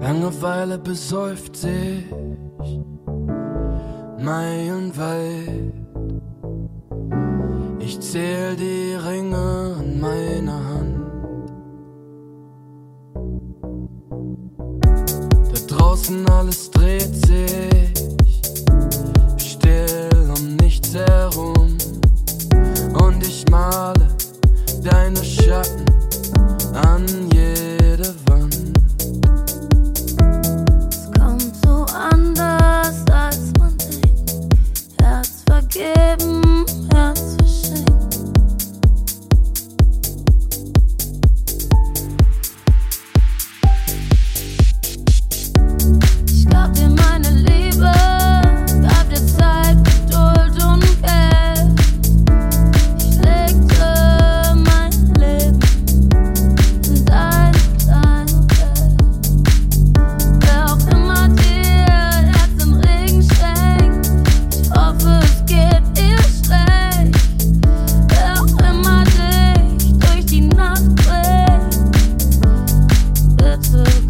Langeweile besäuft sich meilenweit. Ich zähl die Ringe in meiner Hand. Da draußen alles dreht sich still um nichts herum. Und ich male deine Schatten an jede of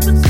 happens.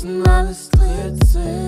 Alles, alles dreht sich.